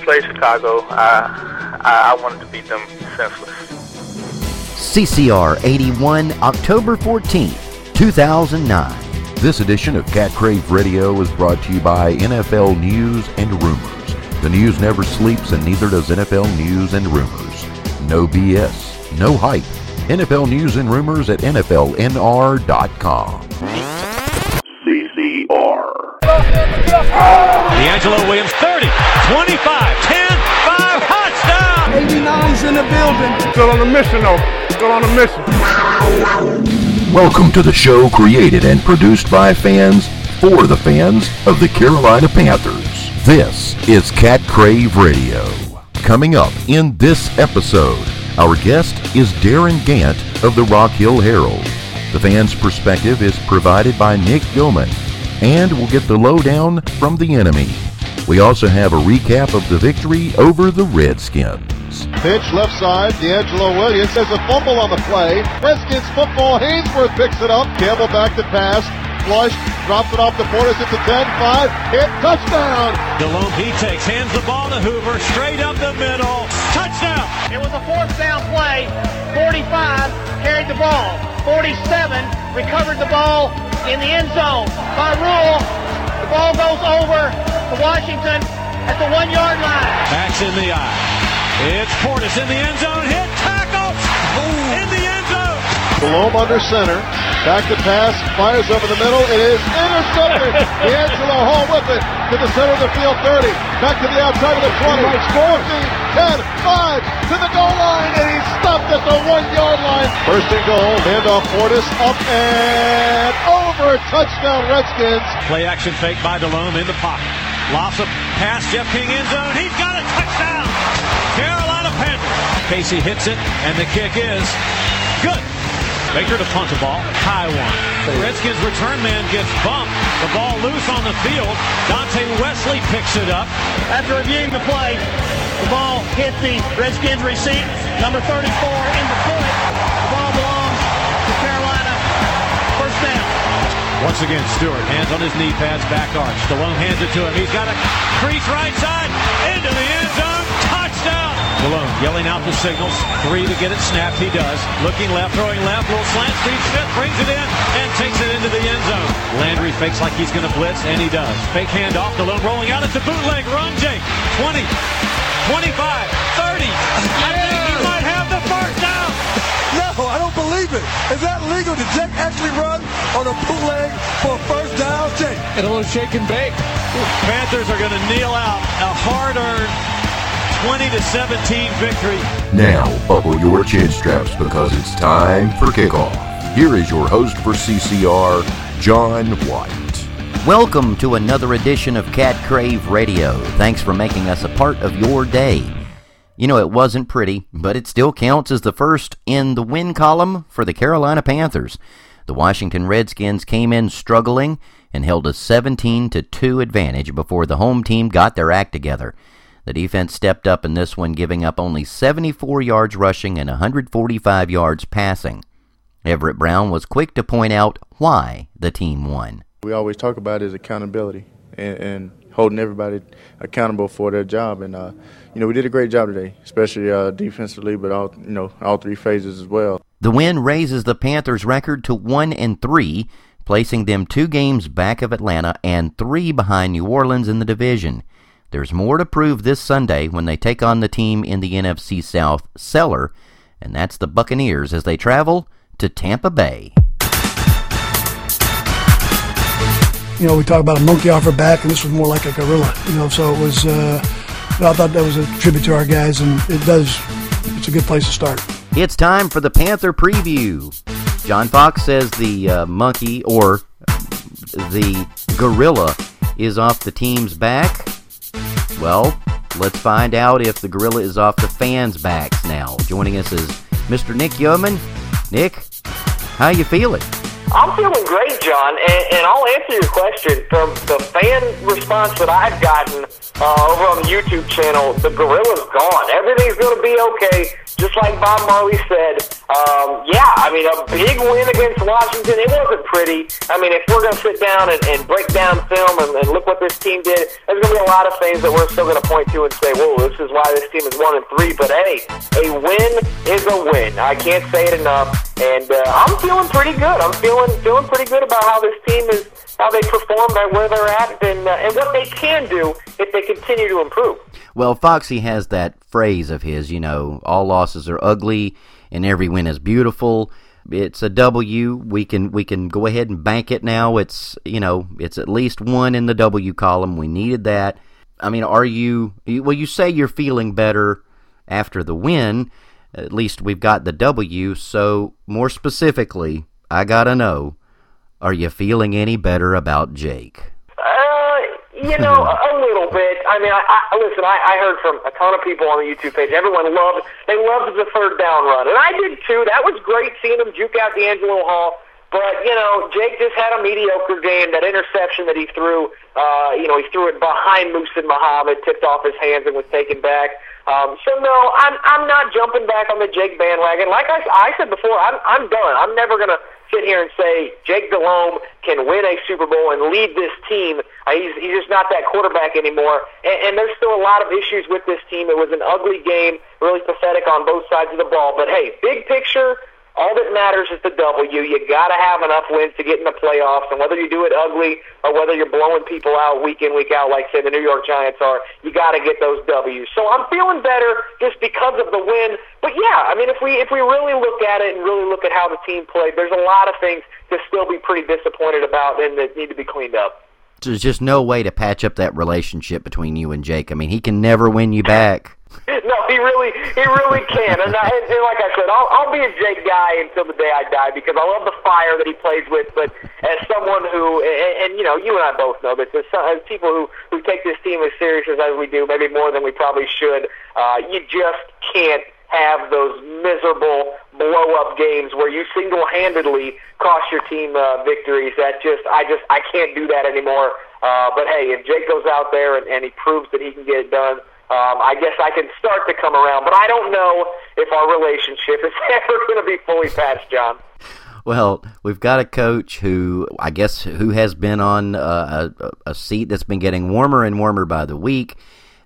played Chicago. I, I, I wanted to beat them senseless. CCR 81, October 14th, 2009. This edition of Cat Crave Radio is brought to you by NFL News and Rumors. The news never sleeps, and neither does NFL News and Rumors. No BS, no hype. NFL News and Rumors at NFLNR.com. CCR. DeAngelo Williams, 30, 25, 10, 5, touchdown! 89's in the building. Still on a mission, though. Still on a mission. Welcome to the show created and produced by fans for the fans of the Carolina Panthers. This is Cat Crave Radio. Coming up in this episode, our guest is Darren Gant of the Rock Hill Herald. The fan's perspective is provided by Nick Gilman, and we'll get the lowdown from the enemy. We also have a recap of the victory over the Redskins. Pitch left side, DeAngelo Williams has a fumble on the play. Redskins football, Haynesworth picks it up. Campbell back to pass. Flush, drops it off the Portis. It's a 10 5. Hit, touchdown. Delhomme, he takes, hands the ball to Hoover, straight up the middle. Touchdown! It was a fourth down play. 45 carried the ball. 47 recovered the ball in the end zone. By rule, the ball goes over to Washington at the one yard line. Backs in the eye. It's Portis in the end zone. Hit tackle in the end zone. Delhomme under center. Back to pass. Fires over the middle. It is intercepted. DeAngelo Hall with it to the center of the field 30. Back to the outside of the 20. 14, 10, 5 to the goal line. And he's stopped at the one yard line. First and goal. Handoff Portis up and over. Touchdown Redskins. Play action fake by Delhomme in the pocket. Loss of pass. Jeff King end zone. He's got a touchdown. Carolina Panthers. Kasay hits it, and the kick is good. Baker to punt the ball. High one. The Redskins return man gets bumped. The ball loose on the field. Dante Wesley picks it up. After reviewing the play, the ball hit the Redskins receipt, number 34 in the foot. Once again, Stewart, hands on his knee pads, back arch. Delhomme hands it to him. He's got a crease right side into the end zone. Touchdown! Delhomme yelling out the signals. Three to get it snapped. He does. Looking left, throwing left. Little slant. Steve Smith brings it in and takes it into the end zone. Landry fakes like he's going to blitz, and he does. Fake handoff. Delhomme rolling out. It's a bootleg run, Jake. 20, 25, 30. I I don't believe it. Is that legal? Did Jake actually run on a bootleg for a first down? Jake. And a little shake and bake. Panthers are going to kneel out a hard-earned 20 to 17 victory. Now, buckle your chin straps because it's time for kickoff. Here is your host for CCR, John White. Welcome to another edition of Cat Crave Radio. Thanks for making us a part of your day. You know, it wasn't pretty, but it still counts as the first in the win column for the Carolina Panthers. The Washington Redskins came in struggling and held a 17 to 2 advantage before the home team got their act together. The defense stepped up in this one, giving up only 74 yards rushing and 145 yards passing. Everett Brown was quick to point out why the team won. We always talk about is accountability and, and holding everybody accountable for their job. And uh, you know, we did a great job today, especially uh, defensively, but all you know, all three phases as well. The win raises the Panthers' record to one and three, placing them two games back of Atlanta and three behind New Orleans in the division. There's more to prove this Sunday when they take on the team in the NFC South cellar, and that's the Buccaneers as they travel to Tampa Bay. You know, we talk about a monkey off her back, and this was more like a gorilla. You know, so it was. Uh, I thought that was a tribute to our guys, and it does. It's a good place to start. It's time for the Panther preview. John Fox says the uh, monkey or the gorilla is off the team's back. Well, let's find out if the gorilla is off the fans' backs now. Joining us is Mr. Nick Yeoman. Nick, how you feeling? I'm feeling great, John, and, and I'll answer your question. From the fan response that I've gotten uh, over on the YouTube channel, the gorilla's gone. Everything's going to be okay. Just like Bob Marley said, um, yeah, I mean, a big win against Washington, it wasn't pretty. I mean, if we're going to sit down and, and break down film and, and look what this team did, there's going to be a lot of things that we're still going to point to and say, whoa, this is why this team is one and three. But hey, a win is a win. I can't say it enough. And uh, I'm feeling pretty good. I'm feeling feeling pretty good about how this team is, how they performed, and where they're at, and uh, and what they can do if they continue to improve. Well, Foxy has that phrase of his, you know, all losses are ugly and every win is beautiful. It's a W. We can we can go ahead and bank it now. It's you know it's at least one in the W column. We needed that. I mean, are you? Well, you say you're feeling better after the win. At least we've got the W. So more specifically, I gotta know: Are you feeling any better about Jake? Uh, you know, a, little bit. I mean, I, I listen. I, I heard from a ton of people on the YouTube page. Everyone loved. They loved the third down run, and I did too. That was great seeing him juke out DeAngelo Hall. But you know, Jake just had a mediocre game. That interception that he threw, uh, you know, he threw it behind Muhsin Muhammad, tipped off his hands, and was taken back. Um, so no, I'm I'm not jumping back on the Jake bandwagon. Like I, I said before, I'm I'm done. I'm never gonna sit here and say Jake Delhomme can win a Super Bowl and lead this team. Uh, he's he's just not that quarterback anymore. And, and there's still a lot of issues with this team. It was an ugly game, really pathetic on both sides of the ball. But hey, big picture, all that matters is the W. You got to have enough wins to get in the playoffs, and whether you do it ugly or whether you're blowing people out week in week out, like say the New York Giants are, you got to get those W's. So I'm feeling better just because of the win. But yeah, I mean, if we if we really look at it and really look at how the team played, there's a lot of things to still be pretty disappointed about and that need to be cleaned up. There's just no way to patch up that relationship between you and Jake. I mean, he can never win you back. no, he really, he really can. And, I, and like I said, I'll, I'll be a Jake guy until the day I die because I love the fire that he plays with. But as someone who, and, and you know, you and I both know this, as, as people who who take this team as serious as we do, maybe more than we probably should, uh, you just can't have those miserable blow up games where you single handedly cost your team uh, victories. That just, I just, I can't do that anymore. Uh, but hey, if Jake goes out there and, and he proves that he can get it done, um, I guess I can start to come around, but I don't know if our relationship is ever going to be fully patched, John. Well, we've got a coach who I guess who has been on uh, a, a seat that's been getting warmer and warmer by the week.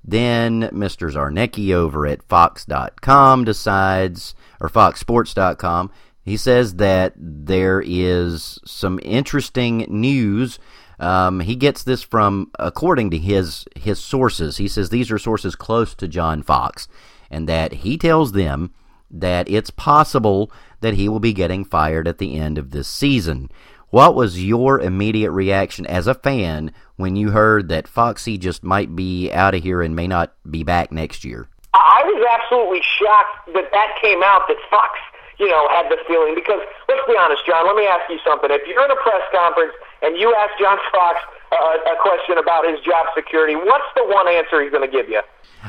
Then Mr. Zarnecki over at Fox.com decides, or FoxSports.com, he says that there is some interesting news um, he gets this from, according to his his sources. He says these are sources close to John Fox, and that he tells them that it's possible that he will be getting fired at the end of this season. What was your immediate reaction as a fan when you heard that Foxy just might be out of here and may not be back next year? I was absolutely shocked that that came out that Fox, you know, had the feeling because let's be honest, John. Let me ask you something. If you're in a press conference and you ask John Fox uh, a question about his job security, what's the one answer he's going to give you?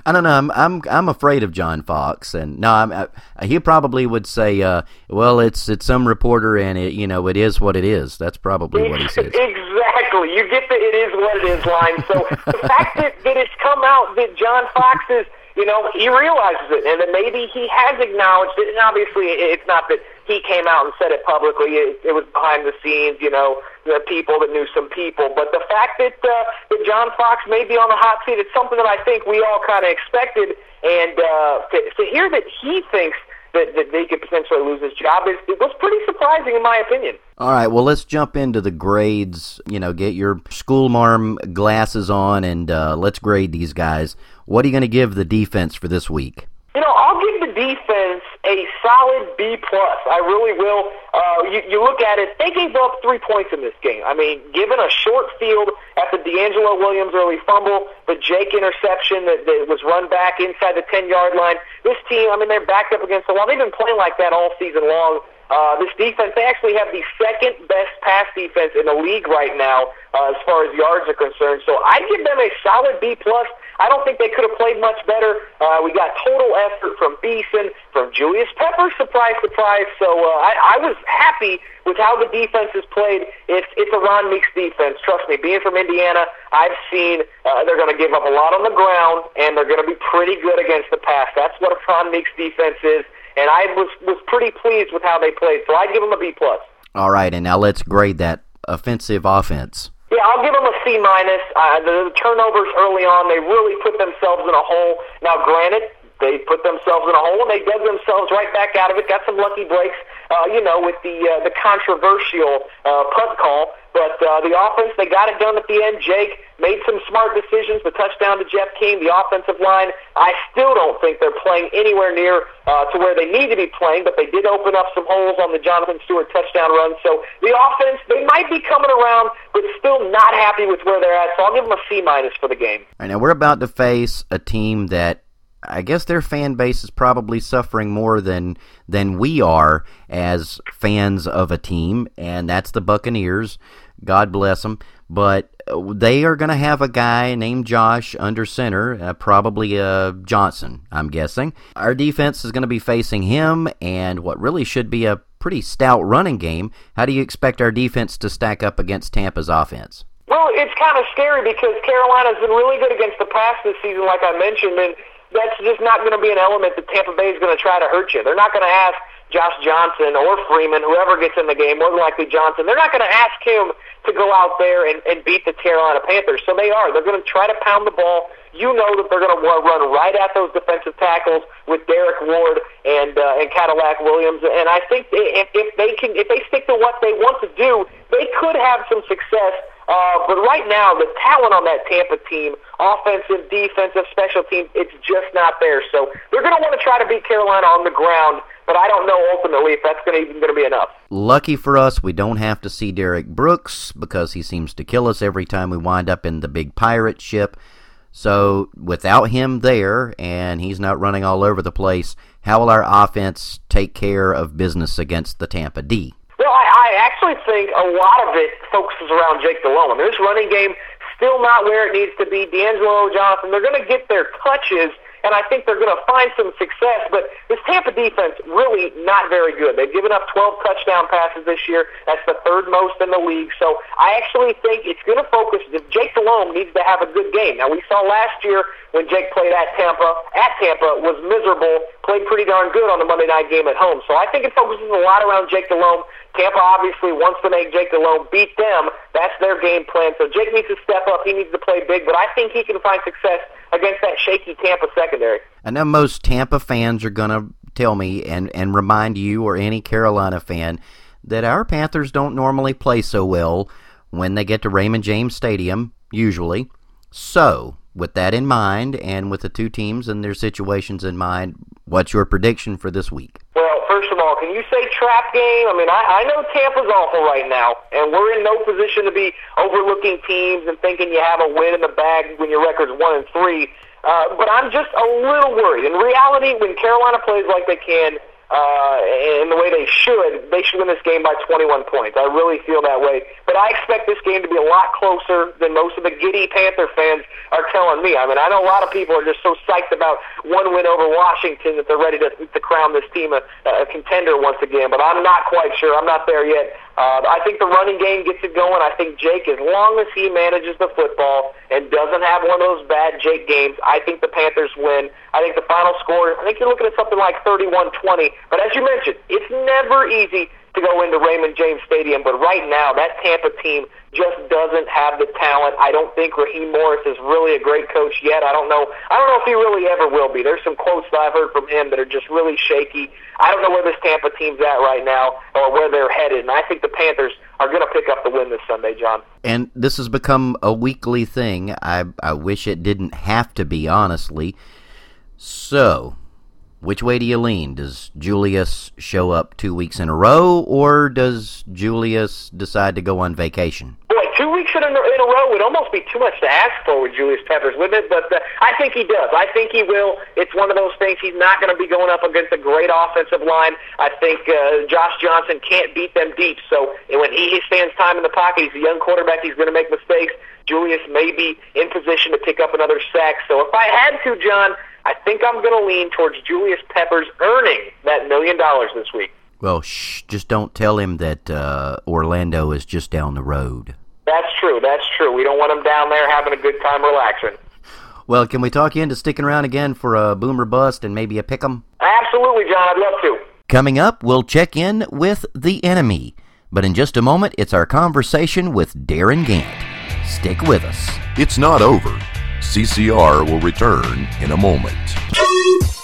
I don't know. I'm I'm I'm afraid of John Fox, and no, I'm, I, he probably would say, uh, "Well, it's it's some reporter, and it you know it is what it is." That's probably what he says. exactly. You get the "it is what it is" line. So the fact that, that it's come out that John Fox is you know, he realizes it, and that maybe he has acknowledged it. And obviously, it's not that he came out and said it publicly; it, it was behind the scenes. You know, the people that knew some people. But the fact that uh, that John Fox may be on the hot seat, it's something that I think we all kind of expected. And uh, to, to hear that he thinks that, that they could potentially lose his job is it was pretty surprising in my opinion. All right, well let's jump into the grades. You know, get your school marm glasses on and uh, let's grade these guys. What are you going to give the defense for this week? You know, I'll give the defense a solid B plus. I really will. Uh, you, you look at it; they gave up three points in this game. I mean, given a short field after DeAngelo Williams early fumble, the Jake interception that, that was run back inside the ten yard line. This team, I mean, they're backed up against the wall. They've been playing like that all season long. Uh, this defense, they actually have the second best pass defense in the league right now uh, as far as yards are concerned. So I give them a solid B plus. I don't think they could have played much better. Uh, we got total effort from Beason, from Julius Pepper, surprise, surprise. So uh, I, I was happy with how the defense has played. It's it's a Ron Meeks defense. Trust me, being from Indiana, I've seen uh, they're going to give up a lot on the ground, and they're going to be pretty good against the pass. That's what a Ron Meeks defense is. and I was was pretty pleased with how they played. So I'd give them a B plus. All right, and now let's grade that offensive offense. Yeah, I'll give them a C minus. Uh, the turnovers early on, they really put themselves in a hole. Now, granted, they put themselves in a hole and they dug themselves right back out of it. Got some lucky breaks, uh, you know, with the uh, the controversial uh, punt call. But uh, the offense, they got it done at the end. Jake made some smart decisions. The touchdown to Jeff King, the offensive line. I still don't think they're playing anywhere near uh, to where they need to be playing, but they did open up some holes on the Jonathan Stewart touchdown run. So the offense, they might be coming around, but still not happy with where they're at. So I'll give them a C minus for the game. All right, now we're about to face a team that I guess their fan base is probably suffering more than than we are as fans of a team, and that's the Buccaneers. God bless them, but they are going to have a guy named Josh under center, uh, probably uh, Johnson, I'm guessing. Our defense is going to be facing him, and what really should be a pretty stout running game. How do you expect our defense to stack up against Tampa's offense? Well, it's kind of scary because Carolina's been really good against the pass this season, like I mentioned, and that's just not going to be an element that Tampa Bay is going to try to hurt you. They're not going to ask Josh Johnson or Freeman, whoever gets in the game, more than likely Johnson. They're not going to ask him to go out there and, and beat the Carolina Panthers. So they are. They're going to try to pound the ball. You know that they're going to run right at those defensive tackles with Derrick Ward and uh, and Cadillac Williams. And I think if, if they can, if they stick to what they want to do, they could have some success uh, but right now, the talent on that Tampa team, offensive, defensive, special teams, it's just not there. So they're going to want to try to beat Carolina on the ground, but I don't know ultimately if that's going to even going to be enough. Lucky for us, we don't have to see Derrick Brooks because he seems to kill us every time we wind up in the big pirate ship. So without him there, and he's not running all over the place, how will our offense take care of business against the Tampa D? Well, I, I actually think a lot of it focuses around Jake Delhomme. This running game still not where it needs to be. DeAngelo Jonathan, they're going to get their touches and I think they're going to find some success. But this Tampa defense really not very good. They've given up 12 touchdown passes this year. That's the third most in the league. So I actually think it's going to focus. Jake Delhomme needs to have a good game. Now we saw last year when Jake played at Tampa. At Tampa was miserable. Played pretty darn good on the Monday night game at home. So I think it focuses a lot around Jake Delhomme. Tampa obviously wants to make Jake Delhomme beat them. That's their game plan. So Jake needs to step up. He needs to play big. But I think he can find success against that shaky Tampa secondary. I know most Tampa fans are going to tell me and, and remind you or any Carolina fan that our Panthers don't normally play so well when they get to Raymond James Stadium, usually. So, with that in mind, and with the two teams and their situations in mind, what's your prediction for this week? Well, first of all, can you say trap game? I mean, I, I know Tampa's awful right now, and we're in no position to be overlooking teams and thinking you have a win in the bag when your record's one and three. Uh, but I'm just a little worried. In reality, when Carolina plays like they can, uh, in the way they should, they should win this game by 21 points. I really feel that way. But I expect this game to be a lot closer than most of the giddy Panther fans are telling me. I mean, I know a lot of people are just so psyched about one win over Washington that they're ready to, to crown this team a, a contender once again. But I'm not quite sure. I'm not there yet. Uh, I think the running game gets it going. I think Jake, as long as he manages the football and doesn't have one of those bad Jake games, I think the Panthers win. I think the final score, I think you're looking at something like 31-20. But as you mentioned, it's never easy to go into Raymond James Stadium. But right now, that Tampa team just doesn't have the talent. I don't think Raheem Morris is really a great coach yet. I don't know. I don't know if he really ever will be. There's some quotes that I've heard from him that are just really shaky. I don't know where this Tampa team's at right now or where they're headed. And I think the Panthers are going to pick up the win this Sunday, John. And this has become a weekly thing. I I wish it didn't have to be, honestly. So, which way do you lean? Does Julius show up two weeks in a row, or does Julius decide to go on vacation? Boy, two weeks in a, in a row would almost be too much to ask for with Julius Peppers, wouldn't it? But uh, I think he does. I think he will. It's one of those things. He's not going to be going up against a great offensive line. I think uh, Josh Johnson can't beat them deep. So when he stands time in the pocket, he's a young quarterback. He's going to make mistakes. Julius may be in position to pick up another sack. So if I had to, John, I think I'm going to lean towards Julius Peppers earning that million dollars this week. Well, shh, just don't tell him that uh, Orlando is just down the road. That's true. That's true. We don't want him down there having a good time relaxing. Well, can we talk you into sticking around again for a boomer bust and maybe a pick 'em? Absolutely Absolutely, John. I'd love to. Coming up, we'll check in with the enemy. But in just a moment, it's our conversation with Darren Gant. Stick with us. It's not over. CCR will return in a moment.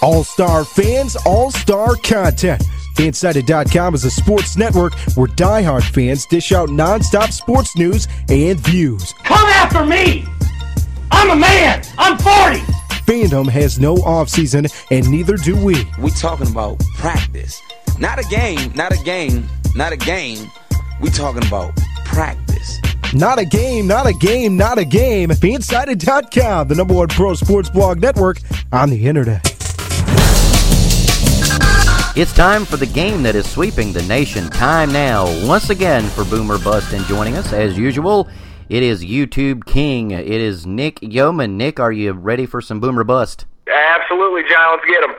All star fans, all star content. Fansided.com is a sports network where diehard fans dish out nonstop sports news and views. Come after me! I'm a man! I'm 40! Fandom has no offseason, and neither do we. We talking about practice. Not a game, not a game, not a game. We talking about practice. Not a game, not a game, not a game. Fansided.com, the number one pro sports blog network on the internet. It's time for the game that is sweeping the nation. Time now, once again, for Boomer Bust and joining us, as usual, it is YouTube King. It is Nick Yeoman. Nick, are you ready for some Boomer Bust? Absolutely, John. Let's get him.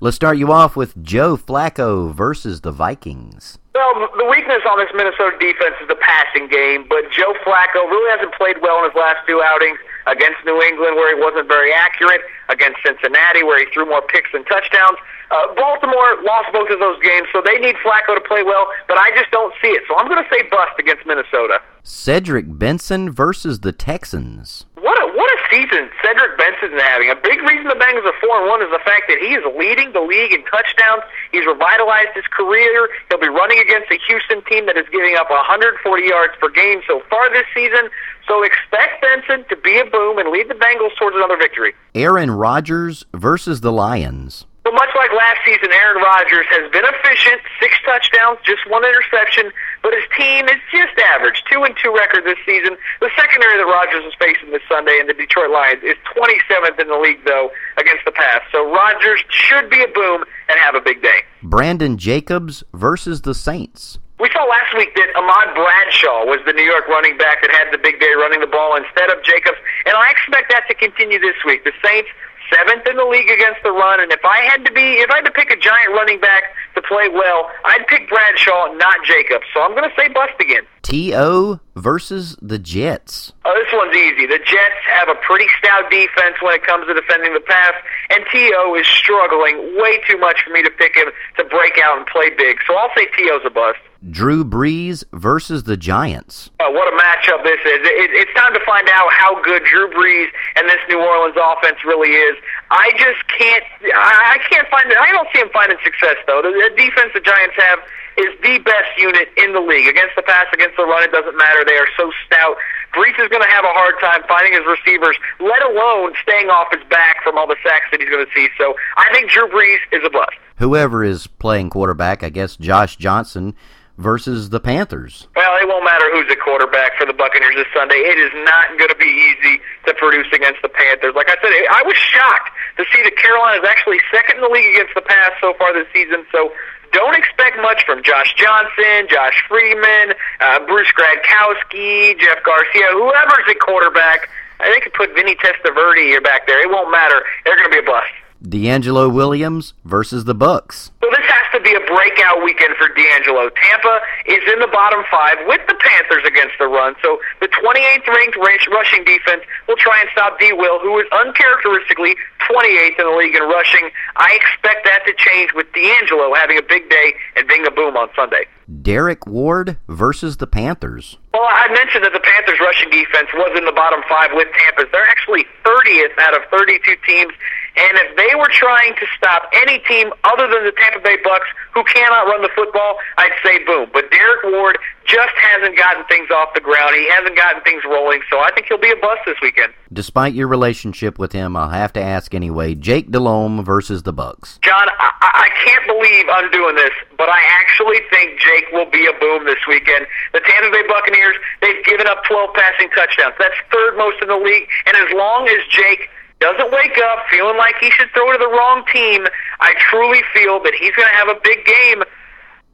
Let's start you off with Joe Flacco versus the Vikings. Well, the weakness on this Minnesota defense is the passing game, but Joe Flacco really hasn't played well in his last two outings against New England, where he wasn't very accurate, against Cincinnati, where he threw more picks than touchdowns. Uh, Baltimore lost both of those games, so they need Flacco to play well, but I just don't see it. So I'm going to say bust against Minnesota. Cedric Benson versus the Texans. What a what a season Cedric Benson's having. A big reason the Bengals are four and one is the fact that he is leading the league in touchdowns. He's revitalized his career. He'll be running against a Houston team that is giving up 140 yards per game so far this season. So expect Benson to be a boom and lead the Bengals towards another victory. Aaron Rodgers versus the Lions. But much like last season, Aaron Rodgers has been efficient, six touchdowns, just one interception, but his team is just average, two and two record this season. The secondary that Rodgers is facing this Sunday in the Detroit Lions is 27th in the league, though, against the pass. So Rodgers should be a boom and have a big day. Brandon Jacobs versus the Saints. We saw last week that Ahmad Bradshaw was the New York running back that had the big day running the ball instead of Jacobs, and I expect that to continue this week. The Saints seventh in the league against the run, and if I had to be, if I had to pick a giant running back to play well, I'd pick Bradshaw, not Jacobs. So I'm going to say bust again. T.O. versus the Jets. Oh, this one's easy. The Jets have a pretty stout defense when it comes to defending the pass, and T.O. is struggling way too much for me to pick him to break out and play big. So I'll say T.O.'s a bust. Drew Brees versus the Giants. Oh, what a matchup this is. It, it's time to find out how good Drew Brees and this New Orleans offense really is. I just can't, I can't find it. I don't see him finding success, though. The, the defense the Giants have is the best unit in the league. Against the pass, against the run, it doesn't matter. They are so stout. Brees is going to have a hard time finding his receivers, let alone staying off his back from all the sacks that he's going to see. So I think Drew Brees is a bust. Whoever is playing quarterback, I guess Josh Johnson versus the Panthers. Well, it won't matter who's the quarterback for the Buccaneers this Sunday. It is not going to be easy to produce against the Panthers. Like I said, I was shocked to see that Carolina is actually second in the league against the pass so far this season. So don't expect much from Josh Johnson, Josh Freeman, uh, Bruce Gradkowski, Jeff Garcia, whoever's at quarterback. I think put Vinny Testaverde here back there. It won't matter. They're going to be a bust. DeAngelo Williams versus the Bucks. So this has to be a breakout weekend for DeAngelo. Tampa is in the bottom five with the Panthers against the run. So the 28th ranked rushing defense will try and stop D. Will, who is uncharacteristically 28th in the league in rushing. I expect that to change with DeAngelo having a big day and being a boom on Sunday. Derrick Ward versus the Panthers. Well, I mentioned that the Panthers' rushing defense was in the bottom five with Tampa's. They're actually 30th out of 32 teams. And if they were trying to stop any team other than the Tampa Bay Bucks who cannot run the football, I'd say boom. But Derrick Ward just hasn't gotten things off the ground. He hasn't gotten things rolling, so I think he'll be a bust this weekend. Despite your relationship with him, I'll have to ask anyway. Jake Delhomme versus the Bucks. John, I, I can't believe I'm doing this, but I actually think Jake will be a boom this weekend. The Tampa Bay Buccaneers, they've given up 12 passing touchdowns. That's third most in the league. And as long as Jake doesn't wake up feeling like he should throw to the wrong team, I truly feel that he's going to have a big game.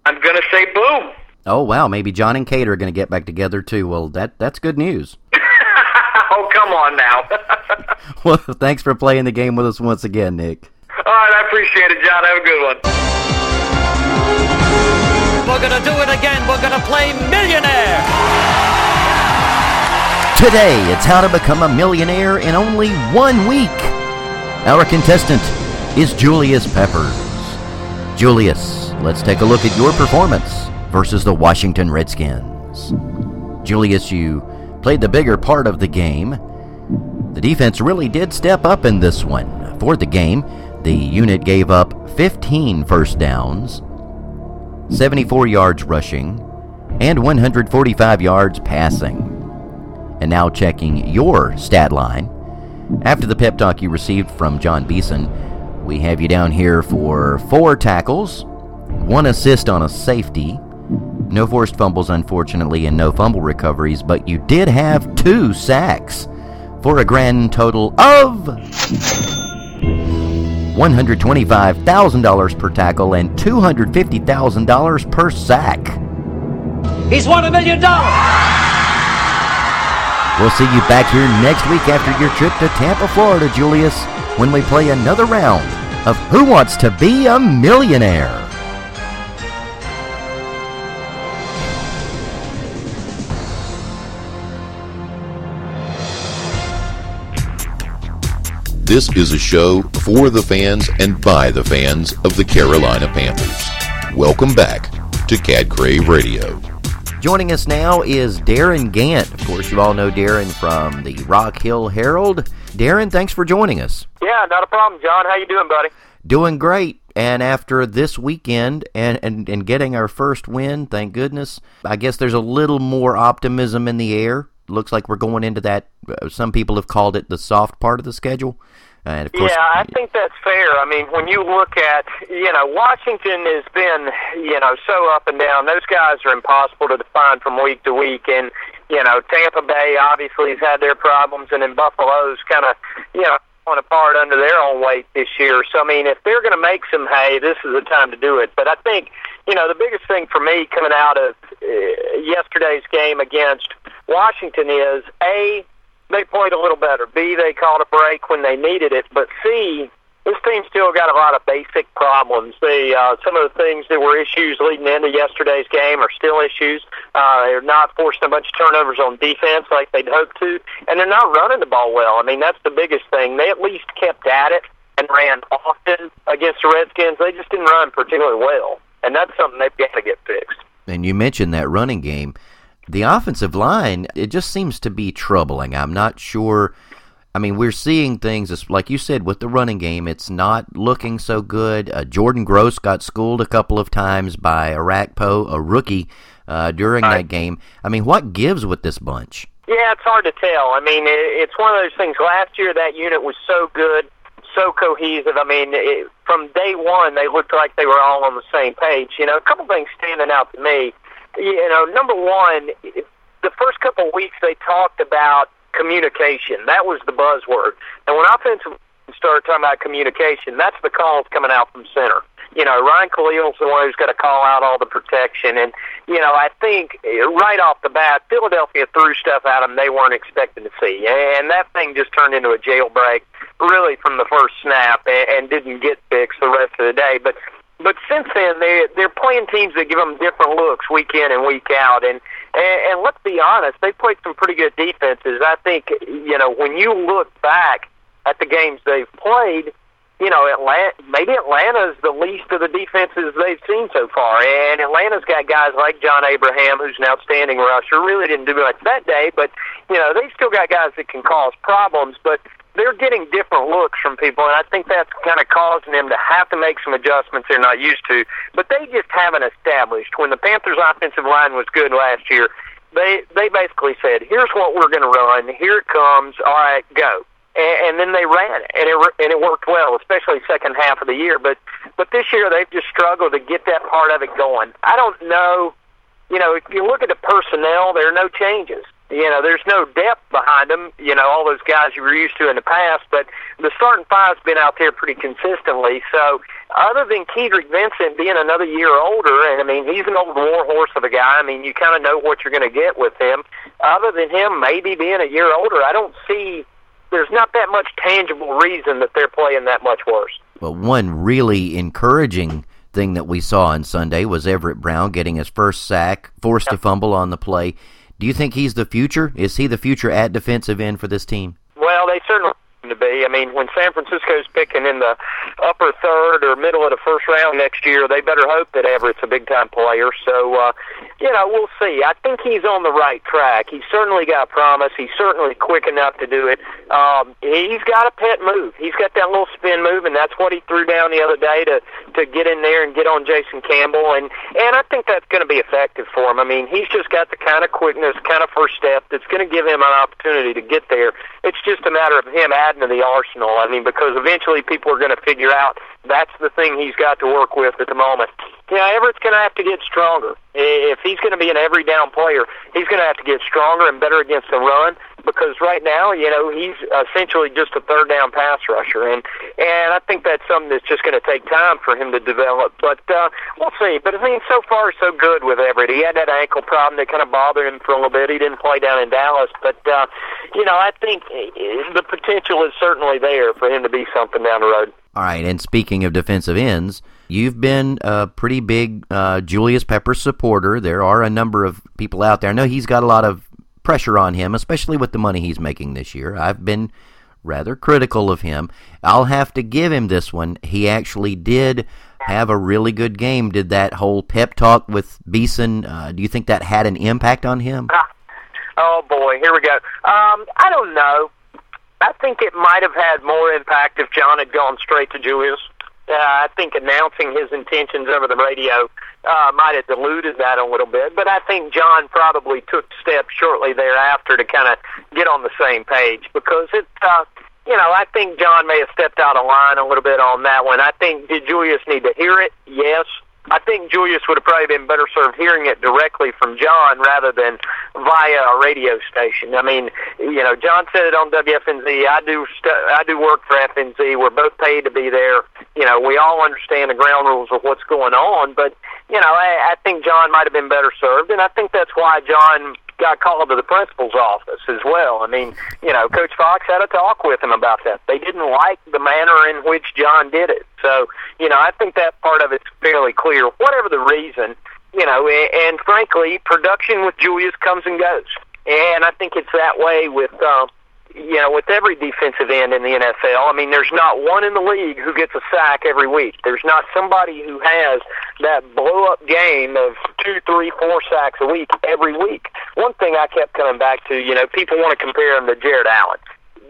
I'm going to say boom. Oh wow, maybe Jon and Kate are going to get back together too. Well, that that's good news. oh come on now. well, thanks for playing the game with us once again, Nick. All right, I appreciate it, John. Have a good one. We're going to do it again. We're going to play millionaire. Today, it's how to become a millionaire in only one week. Our contestant is Julius Peppers. Julius, let's take a look at your performance versus the Washington Redskins. Julius, you played the bigger part of the game. The defense really did step up in this one. For the game, the unit gave up 15 first downs, 74 yards rushing, and 145 yards passing. And now checking your stat line. After the pep talk you received from John Beason, we have you down here for four tackles, one assist on a safety, no forced fumbles, unfortunately, and no fumble recoveries, but you did have two sacks for a grand total of $125,000 per tackle and $250,000 per sack. He's won a million dollars! We'll see you back here next week after your trip to Tampa, Florida, Julius, when we play another round of Who Wants to Be a Millionaire? This is a show for the fans and by the fans of the Carolina Panthers. Welcome back to Cat Crave Radio. Joining us now is Darren Gant. Of course, you all know Darren from the Rock Hill Herald. Darren, thanks for joining us. Yeah, not a problem, John. How you doing, buddy? Doing great. And after this weekend and, and, and getting our first win, thank goodness, I guess there's a little more optimism in the air. Looks like we're going into that. Uh, some people have called it the soft part of the schedule. And of course, yeah, I think that's fair. I mean, when you look at, you know, Washington has been, you know, so up and down. Those guys are impossible to define from week to week. And, you know, Tampa Bay obviously has had their problems, and then Buffalo's kind of, you know, falling apart under their own weight this year. So, I mean, if they're going to make some hay, this is the time to do it. But I think, you know, the biggest thing for me coming out of uh, yesterday's game against Washington is, A, they played a little better. B, they called a break when they needed it. But C, this team still got a lot of basic problems. They uh, some of the things that were issues leading into yesterday's game are still issues. Uh, they're not forcing a bunch of turnovers on defense like they'd hoped to, and they're not running the ball well. I mean, that's the biggest thing. They at least kept at it and ran often against the Redskins. They just didn't run particularly well, and that's something they've got to get fixed. And you mentioned that running game. The offensive line, it just seems to be troubling. I'm not sure. I mean, we're seeing things, like you said, with the running game, it's not looking so good. Uh, Jordan Gross got schooled a couple of times by Orakpo, a rookie, uh, during that game. I mean, what gives with this bunch? Yeah, it's hard to tell. I mean, it's one of those things. Last year, that unit was so good, so cohesive. I mean, it, from day one, they looked like they were all on the same page. You know, a couple things standing out to me you know, number one, the first couple of weeks they talked about communication. That was the buzzword. And when offensive started talking about communication, that's the calls coming out from center. You know, Ryan Kalil's the one who's got to call out all the protection. And, you know, I think eh, right off the bat, Philadelphia threw stuff at them they weren't expecting to see. And that thing just turned into a jailbreak really from the first snap and didn't get fixed the rest of the day. But but since then they they're playing teams that give them different looks week in and week out. And and, and let's be honest they played some pretty good defenses. I think you know when you look back at the games they've played you know atlanta maybe atlanta's the least of the defenses they've seen so far. And atlanta's got guys like john abraham who's an outstanding rusher really didn't do much that day but you know they've still got guys that can cause problems. But they're getting different looks from people, and I think that's kind of causing them to have to make some adjustments they're not used to. But they just haven't established. When the Panthers' offensive line was good last year, they they basically said, "Here's what we're going to run. Here it comes. All right, go." And, and then they ran it, and it and it worked well, especially second half of the year. But but this year they've just struggled to get that part of it going. I don't know. You know, if you look at the personnel, there are no changes you know, there's no depth behind them. You know, all those guys you were used to in the past, but the starting five's been out there pretty consistently. So, other than Keydrick Vincent being another year older, and I mean, he's an old war horse of a guy. I mean, you kind of know what you're going to get with him. Other than him, maybe being a year older, I don't see. There's not that much tangible reason that they're playing that much worse. Well, one really encouraging thing that we saw on Sunday was Everett Brown getting his first sack, forced yep. a fumble on the play. Do you think he's the future? Is he the future at defensive end for this team? Well, they certainly to be. I mean, when San Francisco's picking in the upper third or middle of the first round next year, they better hope that Everett's a big time player. So, uh, you know, we'll see. I think he's on the right track. He's certainly got promise. He's certainly quick enough to do it. Um, he's got a pet move. He's got that little spin move, and that's what he threw down the other day to to get in there and get on Jason Campbell. And and I think that's going to be effective for him. I mean, he's just got the kind of quickness, kind of first step that's going to give him an opportunity to get there. It's just a matter of him adding to the arsenal. I mean, because eventually people are going to figure out that's the thing he's got to work with at the moment. Yeah, Everett's going to have to get stronger. If he's going to be an every down player, he's going to have to get stronger and better against the run because right now, you know, he's essentially just a third down pass rusher, and and I think that's something that's just going to take time for him to develop. But uh, we'll see. But I mean, so far so good with Everett. He had that ankle problem that kind of bothered him for a little bit. He didn't play down in Dallas, but uh, you know, I think the potential is certainly there for him to be something down the road. All right, and speaking of defensive ends, you've been a pretty big uh, Julius Peppers supporter. There are a number of people out there. I know he's got a lot of pressure on him, especially with the money he's making this year. I've been rather critical of him. I'll have to give him this one. He actually did have a really good game. Did that whole pep talk with Beason, uh, do you think that had an impact on him? Oh, boy, here we go. Um, I don't know. I think it might have had more impact if John had gone straight to Julius. Uh, I think announcing his intentions over the radio uh, might have diluted that a little bit, but I think John probably took steps shortly thereafter to kind of get on the same page because it, uh, you know, I think John may have stepped out of line a little bit on that one. I think did Julius need to hear it? Yes. I think Julius would have probably been better served hearing it directly from John rather than via a radio station. I mean, you know, John said it on WFNZ. I do st- I do work for FNZ. We're both paid to be there. You know, we all understand the ground rules of what's going on, but you know, I, I think John might have been better served, and I think that's why John got called to the principal's office as well. I mean, you know, Coach Fox had a talk with him about that. They didn't like the manner in which John did it. So, you know, I think that part of it's fairly clear. Whatever the reason, you know, and, frankly, production with Julius comes and goes. And I think it's that way with uh, you know, with every defensive end in the NFL, I mean, there's not one in the league who gets a sack every week. There's not somebody who has that blow up game of two, three, four sacks a week every week. One thing I kept coming back to, you know, people want to compare him to Jared Allen.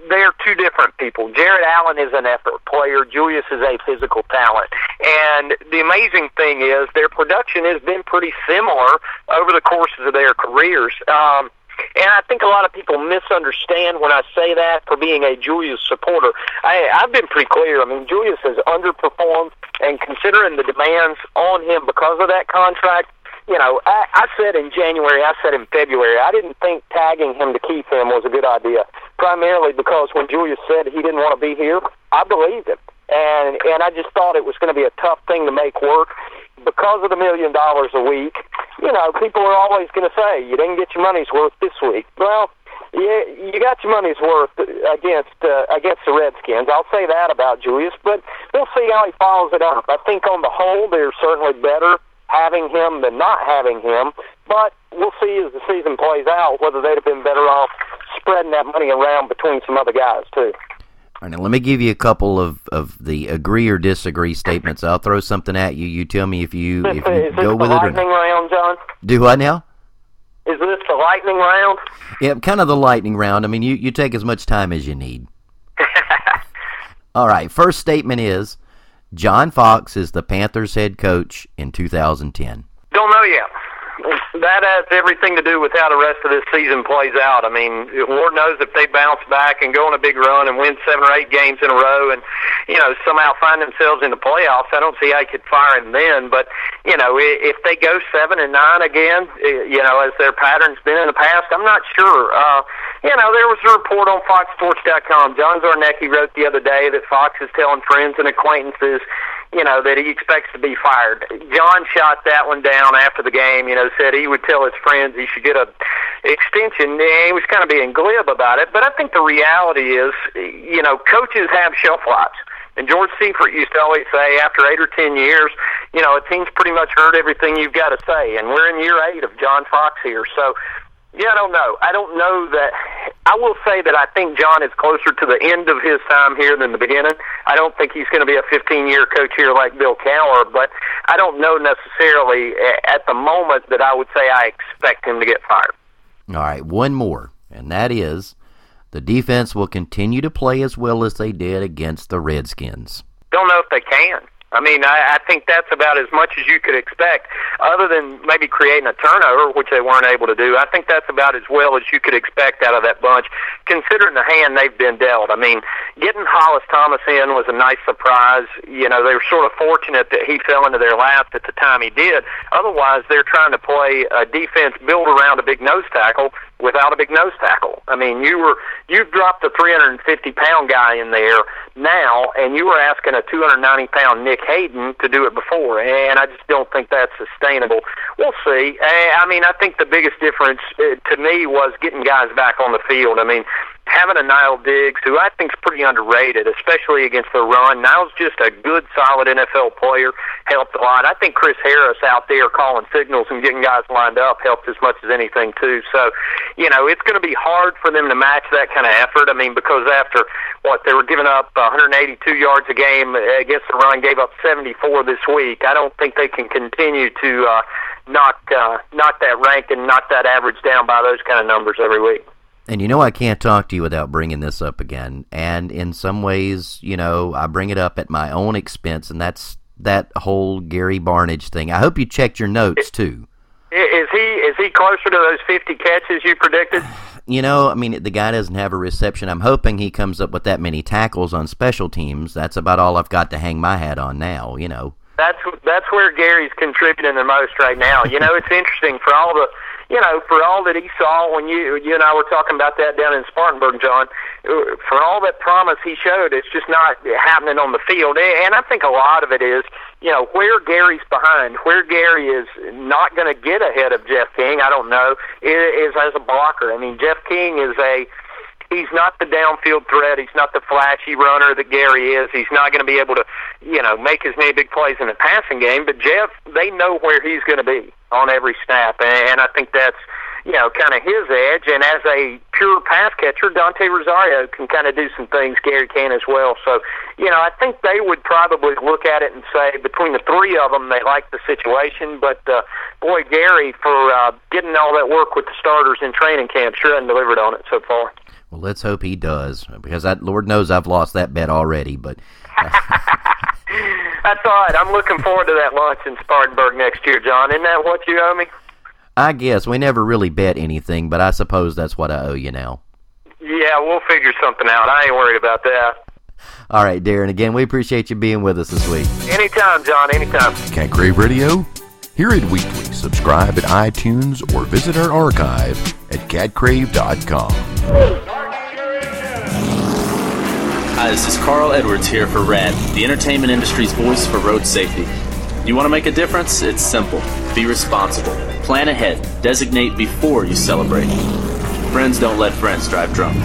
They're two different people. Jared Allen is an effort player. Julius is a physical talent. And the amazing thing is their production has been pretty similar over the courses of their careers. Um, and I think a lot of people misunderstand when I say that for being a Julius supporter. I, I've been pretty clear. I mean, Julius has underperformed, and considering the demands on him because of that contract, you know, I, I said in January, I said in February, I didn't think tagging him to keep him was a good idea. Primarily because when Julius said he didn't want to be here, I believed him, and and I just thought it was going to be a tough thing to make work because of the million dollars a week, you know, people are always going to say you didn't get your money's worth this week. Well, yeah, you got your money's worth against uh, against the Redskins. I'll say that about Julius, but we'll see how he follows it up. I think on the whole, they're certainly better having him than not having him. But we'll see as the season plays out whether they'd have been better off spreading that money around between some other guys too. All right, now let me give you a couple of, of the agree or disagree statements. I'll throw something at you. You tell me if you if you go with it or not. round, John? Do what now? Is this the lightning round? Yeah, kind of the lightning round. I mean, you, you take as much time as you need. All right, first statement is John Fox is the Panthers head coach in 2010. Don't know yet. That has everything to do with how the rest of this season plays out. I mean, Lord knows if they bounce back and go on a big run and win seven or eight games in a row, and you know somehow find themselves in the playoffs. I don't see how you could fire him then. But you know, if they go seven and nine again, you know, as their pattern's been in the past, I'm not sure. Uh, you know, there was a report on FoxSports.com. John Zarnecki wrote the other day that Fox is telling friends and acquaintances you know, that he expects to be fired. John shot that one down after the game, you know, said he would tell his friends he should get a extension. And he was kind of being glib about it. But I think the reality is, you know, coaches have shelf lives. And George Seifert used to always say, after eight or ten years, you know, a team's pretty much heard everything you've got to say. And we're in year eight of John Fox here. So Yeah, I don't know. I don't know that. I will say that I think John is closer to the end of his time here than the beginning. I don't think he's going to be a 15-year coach here like Bill Cowher, but I don't know necessarily at the moment that I would say I expect him to get fired. All right, one more, and that is the defense will continue to play as well as they did against the Redskins. Don't know if they can. I mean, I, I think that's about as much as you could expect, other than maybe creating a turnover, which they weren't able to do. I think that's about as well as you could expect out of that bunch, considering the hand they've been dealt. I mean, getting Hollis Thomas in was a nice surprise. You know, they were sort of fortunate that he fell into their lap at the time he did. Otherwise, they're trying to play a defense built around a big nose tackle without a big nose tackle. I mean, you were you've dropped a 350 pound guy in there now, and you were asking a 290 pound Nick Hayden to do it before, and I just don't think that's sustainable. We'll see. Eh, I mean, I think the biggest difference eh, to me was getting guys back on the field. I mean, having a Na'il Diggs, who I think is pretty underrated, especially against the run. Na'il's just a good, solid NFL player, helped a lot. I think Chris Harris out there calling signals and getting guys lined up helped as much as anything too. So, you know, it's going to be hard for them to match that kind of effort. I mean, because after what they were giving up 182 yards a game against the run, gave up 74 this week. I don't think they can continue to uh, knock uh, knock that rank and knock that average down by those kind of numbers every week. And you know, I can't talk to you without bringing this up again. And in some ways, you know, I bring it up at my own expense, and that's that whole Gary Barnidge thing. I hope you checked your notes too. Is he is he closer to those fifty catches you predicted? You know, I mean, the guy doesn't have a reception. I'm hoping he comes up with that many tackles on special teams. That's about all I've got to hang my hat on now. You know. That's that's where Gary's contributing the most right now. You know, it's interesting for all the you know, for all that he saw when you you and I were talking about that down in Spartanburg, John, uh, for all that promise he showed, it's just not happening on the field. And I think a lot of it is, you know, where Gary's behind, where Gary is not going to get ahead of Jeff King. I don't know is as a blocker. I mean, Jeff King is a he's not the downfield threat. He's not the flashy runner that Gary is. He's not going to be able to, you know, make as many big plays in the passing game. But Jeff, they know where he's going to be on every snap, and I think that's you know, kind of his edge. And as a pure pass catcher, Dante Rosario can kind of do some things. Gary can as well. So, you know, I think they would probably look at it and say between the three of them, they like the situation. But uh, boy, Gary, for uh, getting all that work with the starters in training camp, sure hasn't delivered on it so far. Well, let's hope he does, because that Lord knows I've lost that bet already. But that's all right. I'm looking forward to that lunch in Spartanburg next year, John. Isn't that what you owe me? I guess we never really bet anything, but I suppose that's what I owe you now. Yeah, we'll figure something out. I ain't worried about that. All right, Darin. Again, we appreciate you being with us this week. Anytime, John. Anytime. Cat Crave Radio. Hear it weekly. Subscribe at iTunes or visit our archive at catcrave.com. Hi, this is Carl Edwards here for RADD, the entertainment industry's voice for road safety. You want to make a difference? It's simple. Be responsible. Plan ahead. Designate before you celebrate. Friends don't let friends drive drunk.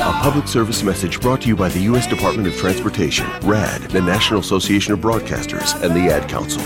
A public service message brought to you by the U.S. Department of Transportation, RADD, the National Association of Broadcasters, and the Ad Council.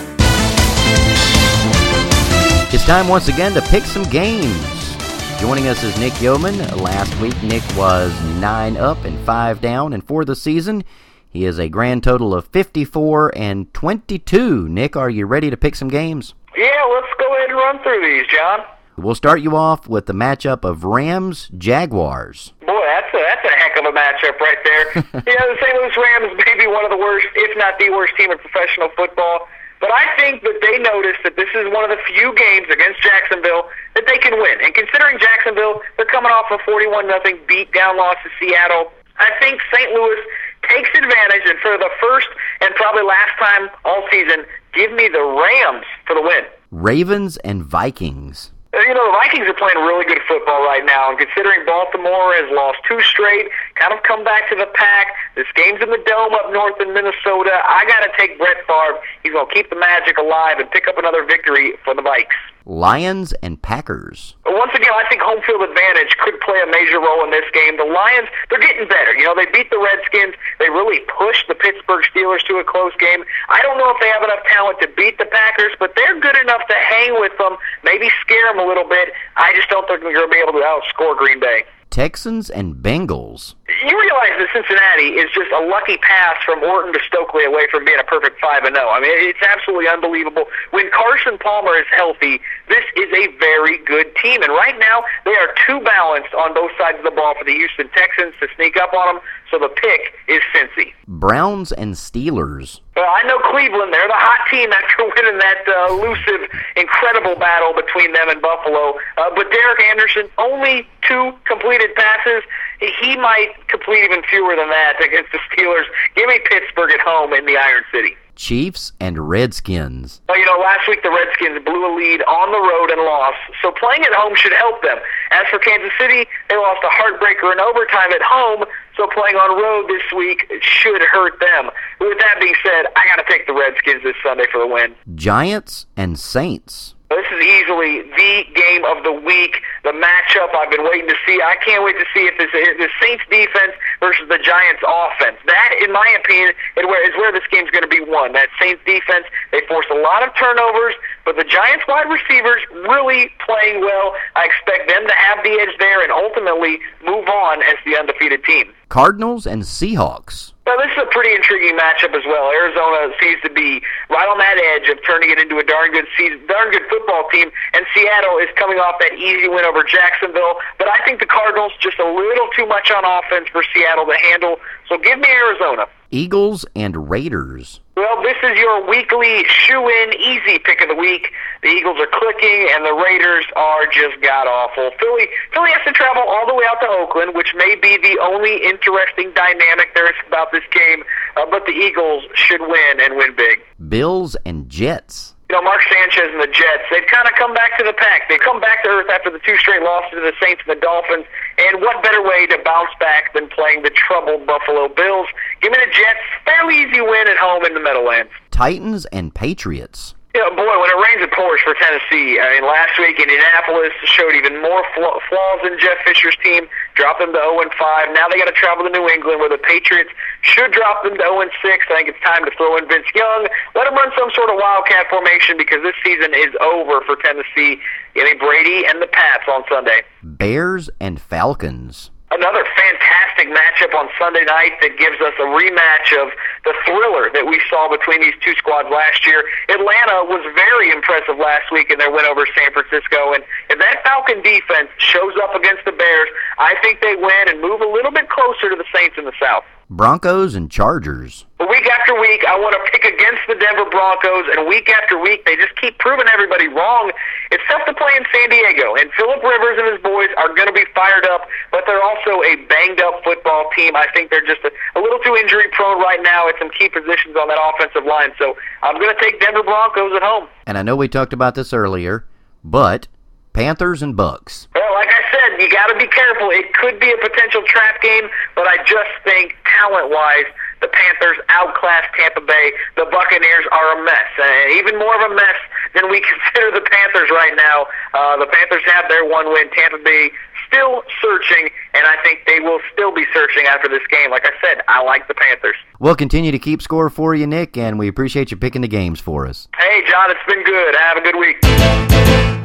It's time once again to pick some games. Joining us is Nick Yeoman. Last week, Nick was 9 up and 5 down, and for the season, he is a grand total of 54 and 22. Nick, are you ready to pick some games? Yeah, let's go ahead and run through these, John. We'll start you off with the matchup of Rams Jaguars. Boy, that's a, that's a heck of a matchup right there. yeah, the St. Louis Rams may be one of the worst, if not the worst team in professional football. But I think that they noticed that this is one of the few games against Jacksonville that they can win. And considering Jacksonville, they're coming off a 41 nothing beat down loss to Seattle. I think St. Louis takes advantage, and for the first and probably last time all season, give me the Rams for the win. Ravens and Vikings. Uh, you know, the Vikings are playing really good football right now, and considering Baltimore has lost two straight, kind of come back to the pack, this game's in the Dome up north in Minnesota, I got to take Brett Favre. He's going to keep the magic alive and pick up another victory for the Vikes. Lions and Packers. Once again, I think home field advantage could play a major role in this game. The Lions, they're getting better. You know, they beat the Redskins. They really pushed the Pittsburgh Steelers to a close game. I don't know if they have enough talent to beat the Packers, but they're good enough to hang with them, maybe scare them a little bit. I just don't think they're going to be able to outscore Green Bay. Texans and Bengals. You realize that Cincinnati is just a lucky pass from Orton to Stokley away from being a perfect 5 and 0. I mean, it's absolutely unbelievable. When Carson Palmer is healthy, this is a very good team. And right now, they are too balanced on both sides of the ball for the Houston Texans to sneak up on them. So the pick is Cincy. Browns and Steelers. Well, I know Cleveland. They're the hot team after winning that uh, elusive, incredible battle between them and Buffalo. Uh, but Derek Anderson, only two completed passes. He might complete even fewer than that against the Steelers. Give me Pittsburgh at home in the Iron City. Chiefs and Redskins. Well, you know, last week the Redskins blew a lead on the road and lost, so playing at home should help them. As for Kansas City, they lost a heartbreaker in overtime at home, so playing on road this week should hurt them. With that being said, I got to pick the Redskins this Sunday for the win. Giants and Saints. This is easily the game of the week, the matchup I've been waiting to see. I can't wait to see if is the Saints defense versus the Giants offense. That, in my opinion, is where, is where this game's going to be won. That Saints defense, they force a lot of turnovers, but the Giants wide receivers really playing well. I expect them to have the edge there and ultimately move on as the undefeated team. Cardinals and Seahawks. Well, this is a pretty intriguing matchup as well. Arizona seems to be right on that edge of turning it into a darn good season, darn good football team, and Seattle is coming off that easy win over Jacksonville. But I think the Cardinals just a little too much on offense for Seattle to handle. So give me Arizona. Eagles and Raiders. Well, this is your weekly shoe-in easy pick of the week. The Eagles are clicking, and the Raiders are just god awful. Philly, Philly has to travel all the way out to Oakland, which may be the only interesting dynamic there is about this game. Uh, but the Eagles should win and win big. Bills and Jets you know, Mark Sanchez and the Jets, they've kind of come back to the pack. They've come back to earth after the two straight losses to the Saints and the Dolphins. And what better way to bounce back than playing the troubled Buffalo Bills? Give me the Jets. Fairly easy win at home in the Meadowlands. Titans and Patriots. You know, boy, when it rains, it pours for Tennessee. Uh, I mean, last week Indianapolis showed even more flaws in Jeff Fisher's team, dropped them to 0 and 5. Now they got to travel to New England, where the Patriots should drop them to 0 and 6. I think it's time to throw in Vince Young, let him run some sort of wildcat formation because this season is over for Tennessee. Getting Brady and the Pats on Sunday. Bears and Falcons another fantastic matchup on Sunday night that gives us a rematch of the thriller that we saw between these two squads last year. Atlanta was very impressive last week in their win over San Francisco, and if that Falcon defense shows up against the Bears, I think they win and move a little bit closer to the Saints in the South. Broncos and Chargers. Week after week, I want to pick against the Denver Broncos, and week after week, they just keep proving everybody wrong. It's tough to play in San Diego, and Philip Rivers and his boys are going to be fired up, but they're also a banged up football team. I think they're just a, a little too injury prone right now at some key positions on that offensive line. So I'm going to take Denver Broncos at home. And I know we talked about this earlier, but Panthers and Bucks. Well, like I you got to be careful. It could be a potential trap game, but I just think talent-wise, the Panthers outclass Tampa Bay. The Buccaneers are a mess, and even more of a mess than we consider the Panthers right now. Uh, the Panthers have their one win. Tampa Bay still searching, and I think they will still be searching after this game. Like I said, I like the Panthers. We'll continue to keep score for you, Nick, and we appreciate you picking the games for us. Hey, John, it's been good. Have a good week.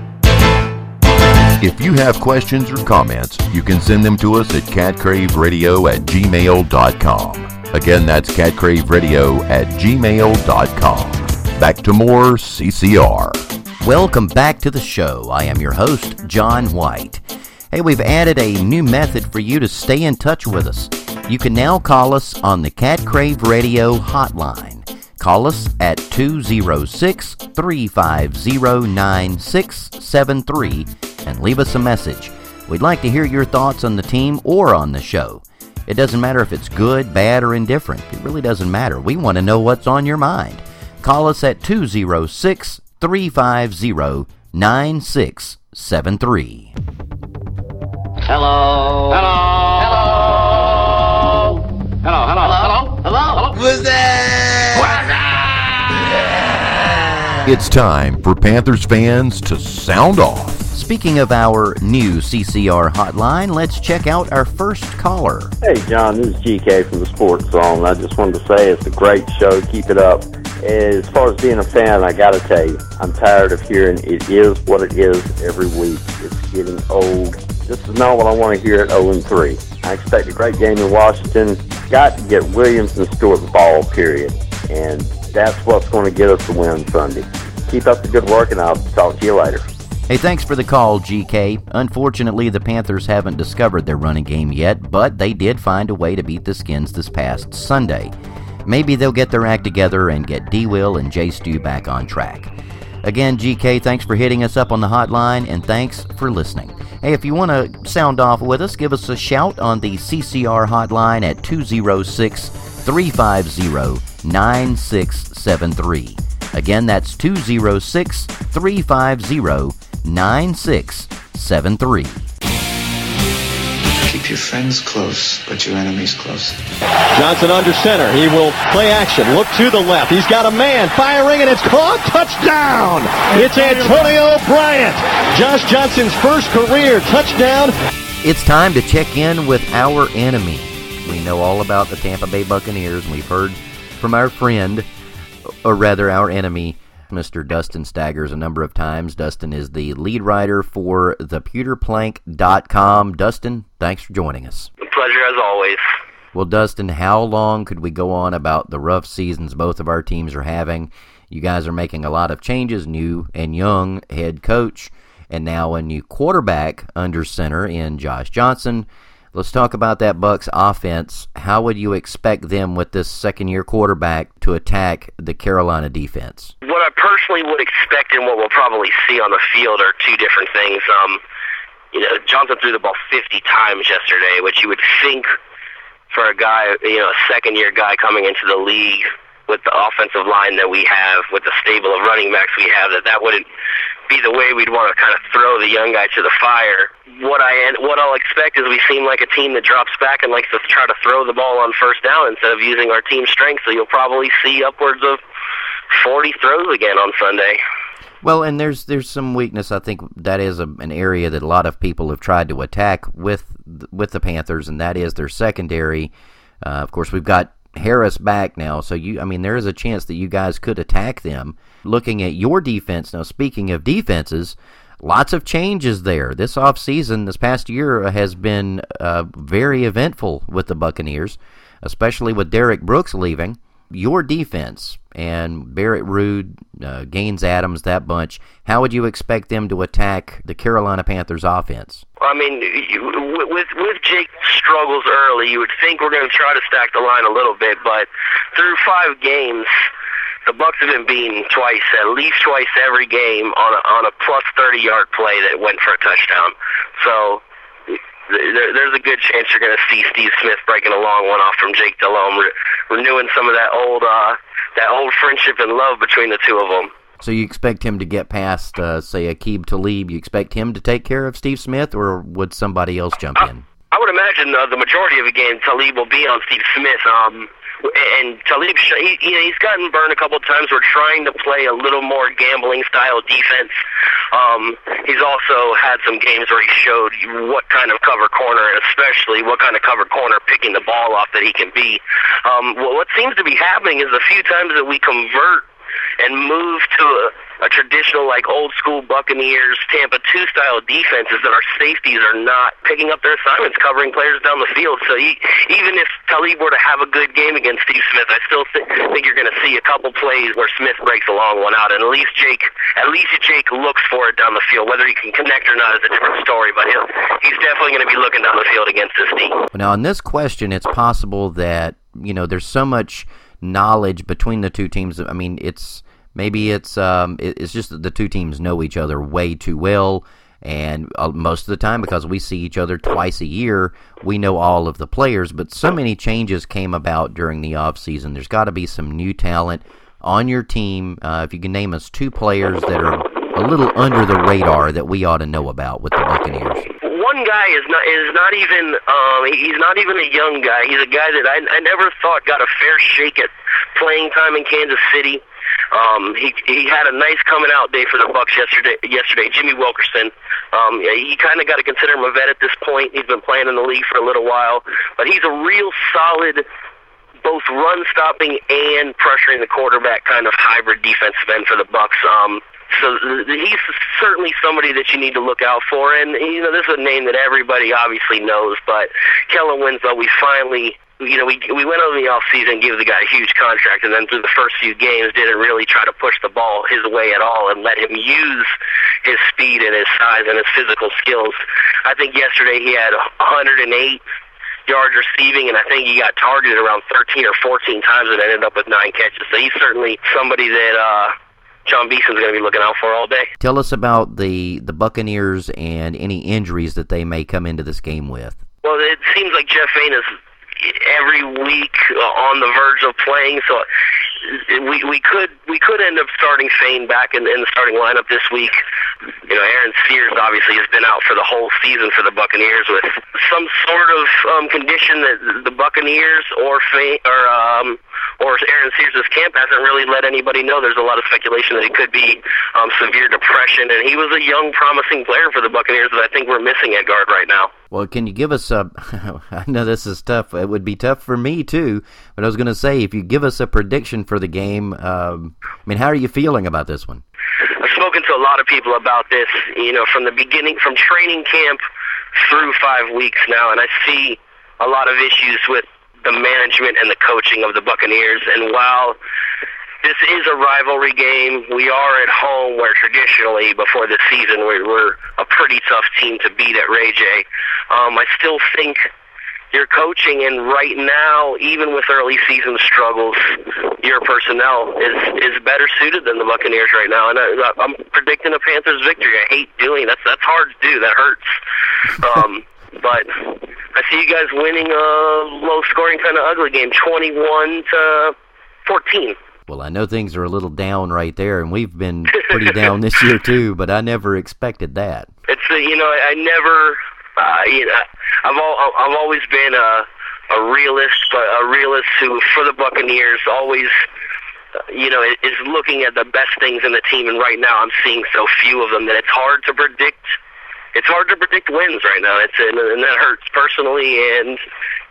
If you have questions or comments, you can send them to us at catcraveradio at gmail.com. Again, that's catcraveradio at gmail.com. Back to more CCR. Welcome back to the show. I am your host, John White. Hey, we've added a new method for you to stay in touch with us. You can now call us on the Cat Crave Radio hotline. Call us at 206 350 9673 and leave us a message. We'd like to hear your thoughts on the team or on the show. It doesn't matter if it's good, bad, or indifferent. It really doesn't matter. We want to know what's on your mind. Call us at 206 350 9673. Hello. Hello. Hello. It's time for Panthers fans to sound off. Speaking of our new CCR hotline, let's check out our first caller. Hey, John, this is GK from the Sports Zone. I just wanted to say it's a great show. Keep it up. As far as being a fan, I got to tell you, I'm tired of hearing it is what it is every week. It's getting old. This is not what I want to hear at 0 3. I expect a great game in Washington. Got to get Williams and Stewart the ball, period. And that's what's going to get us the win Sunday. Keep up the good work, and I'll talk to you later. Hey, thanks for the call, GK. Unfortunately, the Panthers haven't discovered their running game yet, but they did find a way to beat the Skins this past Sunday. Maybe they'll get their act together and get D Will and J Stu back on track. Again, GK, thanks for hitting us up on the hotline and thanks for listening. Hey, if you want to sound off with us, give us a shout on the CCR hotline at 206 350 9673. Again, that's 206 350 9673. Keep your friends close, but your enemies close. Johnson under center. He will play action. Look to the left. He's got a man firing, and it's caught. Touchdown! It's Antonio Bryant. Josh Johnson's first career touchdown. It's time to check in with our enemy. We know all about the Tampa Bay Buccaneers, and we've heard from our friend, or rather our enemy, Mr. Dustin Staggers a number of times. Dustin is the lead writer for thepewterplank.com. Dustin, thanks for joining us. Pleasure as always. Well, Dustin, how long could we go on about the rough seasons both of our teams are having? You guys are making a lot of changes, new and young head coach, and now a new quarterback under center in Josh Johnson. Let's talk about that Bucks offense. How would you expect them with this second year quarterback to attack the Carolina defense? What I personally would expect and what we'll probably see on the field are two different things. Um, you know, Johnson threw the ball 50 times yesterday, which you would think for a guy, you know, a second year guy coming into the league with the offensive line that we have, with the stable of running backs we have, that that wouldn't be the way we'd want to kind of throw the young guy to the fire. What I what I'll expect is we seem like a team that drops back and likes to try to throw the ball on first down instead of using our team strength. So you'll probably see upwards of 40 throws again on Sunday. Well, and there's there's some weakness. I think that is a, an area that a lot of people have tried to attack with with the Panthers, and that is their secondary. Uh, of course, we've got Harris back now, so you I mean there is a chance that you guys could attack them. Looking at your defense now, speaking of defenses, lots of changes there. This off season, this past year has been uh, very eventful with the Buccaneers, especially with Derrick Brooks leaving. Your defense and Barrett Ruud, uh, Gaines Adams, that bunch. How would you expect them to attack the Carolina Panthers offense? I mean, with with Jake struggles early, you would think we're going to try to stack the line a little bit, but through five games, the Bucks have been beaten twice, at least twice every game on a, on a plus thirty yard play that went for a touchdown. So there, there's a good chance you're going to see Steve Smith breaking a long one off from Jake Delhomme, re- renewing some of that old uh, that old friendship and love between the two of them. So you expect him to get past, uh, say, Aqib Talib? You expect him to take care of Steve Smith, or would somebody else jump in? I would imagine uh, the majority of the game Talib will be on Steve Smith. Um, and Talib, he, you know, he's gotten burned a couple times. We're trying to play a little more gambling style defense. Um, he's also had some games where he showed what kind of cover corner, especially what kind of cover corner picking the ball off that he can be. Um, well, what seems to be happening is a few times that we convert and move to a, a traditional like old school Buccaneers Tampa two style defenses that our safeties are not picking up their assignments covering players down the field. So he, even if Talib were to have a good game against Steve Smith, I still th- think you're going to see a couple plays where Smith breaks a long one out, and at least Jake at least Jake looks for it down the field. Whether he can connect or not is a different story, but he'll, he's definitely going to be looking down the field against this team. Now, on this question, it's possible that you know there's so much knowledge between the two teams. I mean, it's maybe it's um, it's just that the two teams know each other way too well, and uh, most of the time because we see each other twice a year, we know all of the players. But so many changes came about during the off season. There's got to be some new talent on your team. Uh, if you can name us two players that are a little under the radar that we ought to know about with the Buccaneers one guy is not is not even um, he's not even a young guy. He's a guy that I, I never thought got a fair shake at playing time in Kansas City. Um, he he had a nice coming out day for the Bucks yesterday. Yesterday, Jimmy Wilkerson. Um, you kind of got to consider him a vet at this point. He's been playing in the league for a little while, but he's a real solid, both run stopping and pressuring the quarterback kind of hybrid defensive end for the Bucks. Um, so he's certainly somebody that you need to look out for. And you know, this is a name that everybody obviously knows. But Kellen Winslow, we finally you know, we we went over the off season, gave the guy a huge contract, and then through the first few games, didn't really try to push the ball his way at all, and let him use his speed and his size and his physical skills. I think yesterday he had 108 yards receiving, and I think he got targeted around 13 or 14 times, and ended up with nine catches. So he's certainly somebody that. uh Jon Beason's going to be looking out for all day. Tell us about the the Buccaneers and any injuries that they may come into this game with. Well, it seems like Jeff Faine is every week on the verge of playing. So we we could we could end up starting Faine back in, in the starting lineup this week. You know, Aaron Sears obviously has been out for the whole season for the Buccaneers with some sort of um, condition that the Buccaneers or Faine or um, or Aaron Sears' camp hasn't really let anybody know. There's a lot of speculation that it could be um, severe depression, and he was a young, promising player for the Buccaneers that I think we're missing at guard right now. Well, can you give us a? I know this is tough. It would be tough for me too. But I was going to say, if you give us a prediction for the game, um, I mean, how are you feeling about this one? I've spoken to a lot of people about this. You know, from the beginning, from training camp through five weeks now, and I see a lot of issues with the management and the coaching of the Buccaneers. And while this is a rivalry game, we are at home where traditionally before the season we're, we're a pretty tough team to beat at Ray J. Um, I still think your coaching and right now, even with early season struggles, your personnel is is better suited than the Buccaneers right now. And I, I'm predicting a Panthers victory. I hate doing that's that's hard to do. That hurts. Um, but I see you guys winning a low scoring kind of ugly game, 21 to 14. Well, I know things are a little down right there, and we've been pretty down this year too. But I never expected that. It's you know I never uh, you know I've all I've always been a a realist, but a realist who for the Buccaneers always uh, you know is looking at the best things in the team. And right now I'm seeing so few of them that it's hard to predict it's hard to predict wins right now. It's and, and that hurts personally, and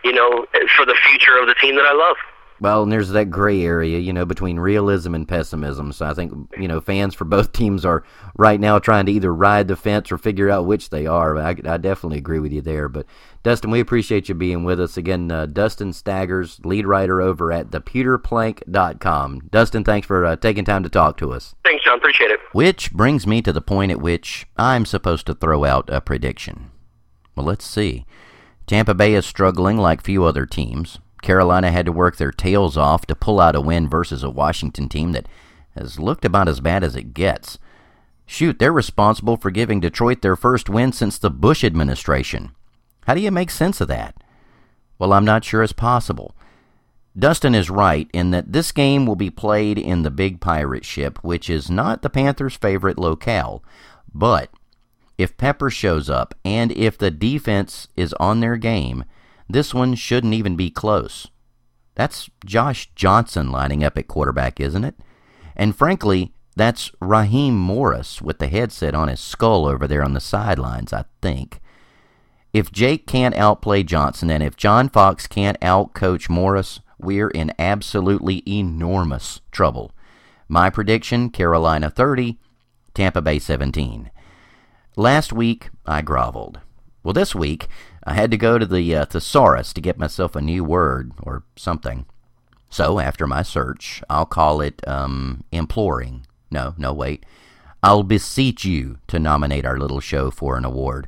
you know, for the future of the team that I love. Well, and there's that gray area, you know, between realism and pessimism. So I think, you know, fans for both teams are right now trying to either ride the fence or figure out which they are. I, I definitely agree with you there. But Dustin, we appreciate you being with us again. Uh, Dustin Staggers, lead writer over at thepewterplank.com. Dustin, thanks for uh, taking time to talk to us. Thanks, John. Appreciate it. Which brings me to the point at which I'm supposed to throw out a prediction. Well, let's see. Tampa Bay is struggling like few other teams. Carolina had to work their tails off to pull out a win versus a Washington team that has looked about as bad as it gets. Shoot, they're responsible for giving Detroit their first win since the Bush administration. How do you make sense of that? Well, I'm not sure it's possible. Dustin is right in that this game will be played in the Big Pirate Ship, which is not the Panthers' favorite locale. But if Pepper shows up and if the defense is on their game, this one shouldn't even be close. That's Josh Johnson lining up at quarterback, isn't it? And frankly, that's Raheem Morris with the headset on his skull over there on the sidelines, I think. If Jake can't outplay Johnson and if John Fox can't outcoach Morris, we're in absolutely enormous trouble. My prediction Carolina 30, Tampa Bay 17. Last week, I groveled. Well, this week, I had to go to the uh, thesaurus to get myself a new word or something. So, after my search, I'll call it um, imploring. No, no, wait. I'll beseech you to nominate our little show for an award.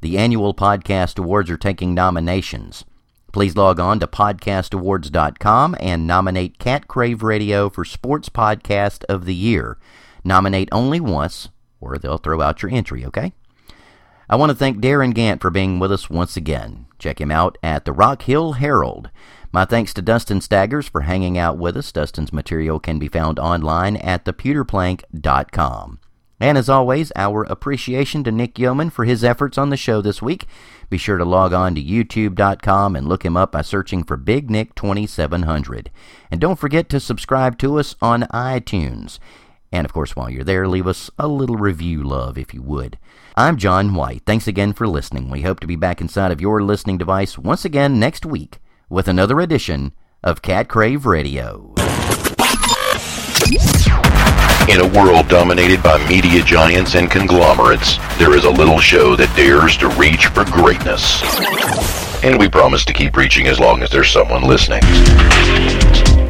The annual podcast awards are taking nominations. Please log on to podcastawards.com and nominate Cat Crave Radio for Sports Podcast of the Year. Nominate only once, or they'll throw out your entry, okay? I want to thank Darin Gantt for being with us once again. Check him out at the Rock Hill Herald. My thanks to Dustin Staggers for hanging out with us. Dustin's material can be found online at thepewterplank.com. And as always, our appreciation to Nick Yeoman for his efforts on the show this week. Be sure to log on to youtube.com and look him up by searching for Big Nick 2700. And don't forget to subscribe to us on iTunes. And of course, while you're there, leave us a little review love if you would. I'm John White. Thanks again for listening. We hope to be back inside of your listening device once again next week with another edition of Cat Crave Radio. In a world dominated by media giants and conglomerates, there is a little show that dares to reach for greatness. And we promise to keep reaching as long as there's someone listening.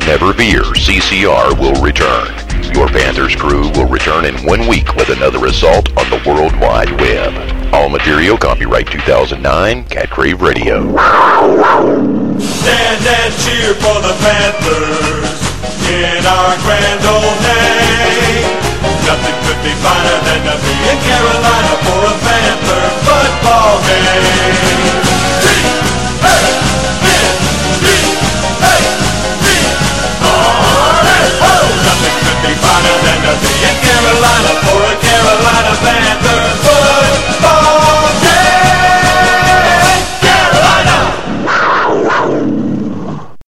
Never fear, CCR will return. Your Panthers crew will return in one week with another assault on the World Wide Web. All material copyright 2009, Cat Crave Radio. Stand and cheer for the Panthers in our grand old day. Nothing could be finer than to be in Carolina for a Panther football game. Finer than to be in Carolina for a Carolina Panther.